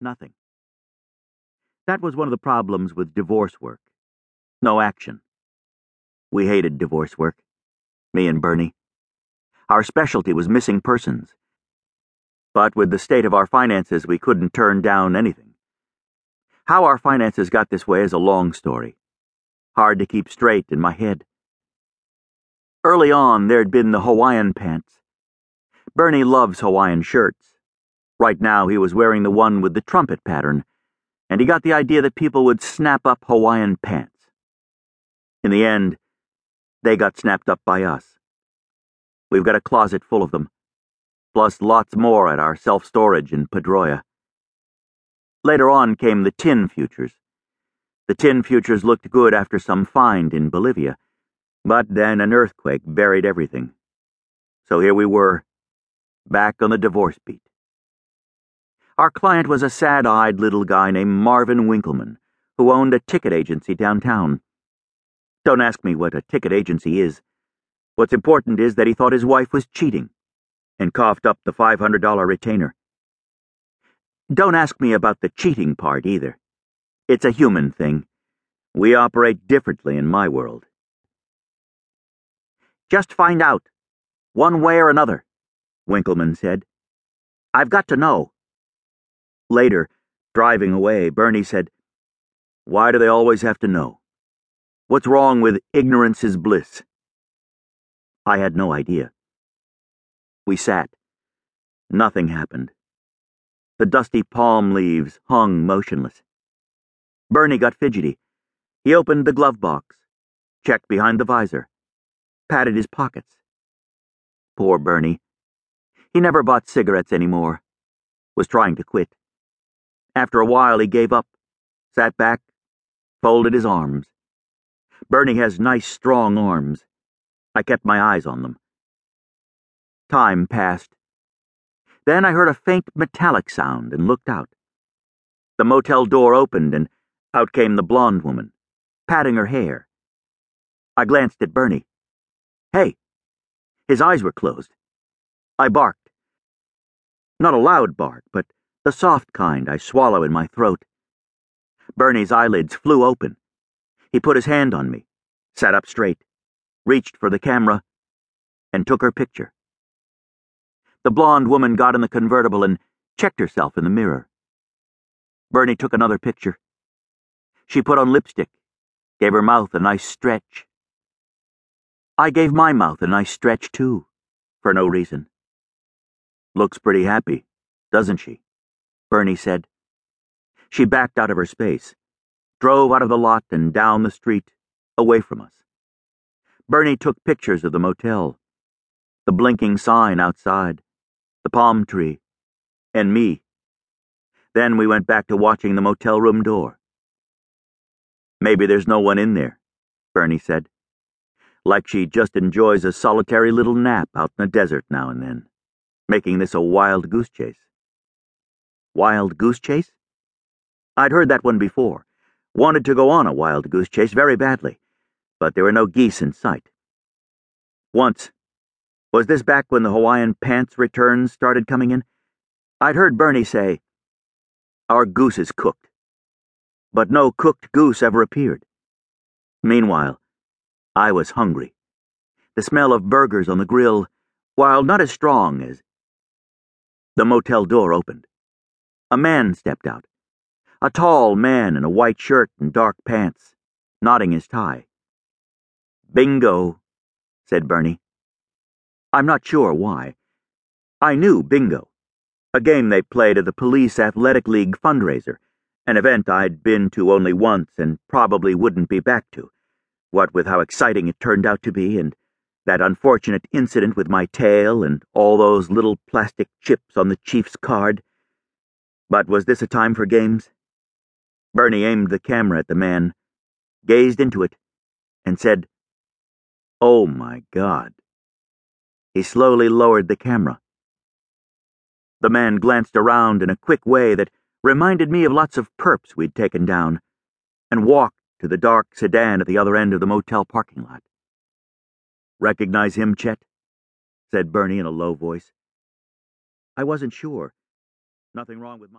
Nothing. That was one of the problems with divorce work. No action. We hated divorce work. Me and Bernie. Our specialty was missing persons. But with the state of our finances, we couldn't turn down anything. How our finances got this way is a long story. Hard to keep straight in my head. Early on, there'd been the Hawaiian pants. Bernie loves Hawaiian shirts. Right now, he was wearing the one with the trumpet pattern, and he got the idea that people would snap up Hawaiian pants. In the end, they got snapped up by us. We've got a closet full of them, plus lots more at our self storage in Pedroia. Later on came the tin futures. The tin futures looked good after some find in Bolivia, but then an earthquake buried everything. So here we were, back on the divorce beat. Our client was a sad eyed little guy named Marvin Winkleman, who owned a ticket agency downtown. Don't ask me what a ticket agency is. What's important is that he thought his wife was cheating and coughed up the $500 retainer. Don't ask me about the cheating part either. It's a human thing. We operate differently in my world. Just find out, one way or another, Winkleman said. I've got to know. Later, driving away, Bernie said, Why do they always have to know? What's wrong with ignorance is bliss? I had no idea. We sat. Nothing happened. The dusty palm leaves hung motionless. Bernie got fidgety. He opened the glove box, checked behind the visor, patted his pockets. Poor Bernie. He never bought cigarettes anymore. Was trying to quit. After a while, he gave up, sat back, folded his arms. Bernie has nice, strong arms. I kept my eyes on them. Time passed. Then I heard a faint metallic sound and looked out. The motel door opened and out came the blonde woman, patting her hair. I glanced at Bernie. Hey! His eyes were closed. I barked. Not a loud bark, but the soft kind I swallow in my throat. Bernie's eyelids flew open. He put his hand on me, sat up straight, reached for the camera, and took her picture. The blonde woman got in the convertible and checked herself in the mirror. Bernie took another picture. She put on lipstick, gave her mouth a nice stretch. I gave my mouth a nice stretch, too, for no reason. Looks pretty happy, doesn't she? Bernie said. She backed out of her space, drove out of the lot and down the street, away from us. Bernie took pictures of the motel, the blinking sign outside, the palm tree, and me. Then we went back to watching the motel room door. Maybe there's no one in there, Bernie said, like she just enjoys a solitary little nap out in the desert now and then, making this a wild goose chase. Wild goose chase? I'd heard that one before. Wanted to go on a wild goose chase very badly, but there were no geese in sight. Once was this back when the Hawaiian pants returns started coming in? I'd heard Bernie say, Our goose is cooked. But no cooked goose ever appeared. Meanwhile, I was hungry. The smell of burgers on the grill, while not as strong as. The motel door opened. A man stepped out. A tall man in a white shirt and dark pants, knotting his tie. Bingo, said Bernie. I'm not sure why. I knew Bingo, a game they played at the Police Athletic League fundraiser, an event I'd been to only once and probably wouldn't be back to, what with how exciting it turned out to be and that unfortunate incident with my tail and all those little plastic chips on the chief's card. But was this a time for games? Bernie aimed the camera at the man, gazed into it, and said, Oh my God. He slowly lowered the camera. The man glanced around in a quick way that reminded me of lots of perps we'd taken down, and walked to the dark sedan at the other end of the motel parking lot. Recognize him, Chet? said Bernie in a low voice. I wasn't sure. Nothing wrong with my.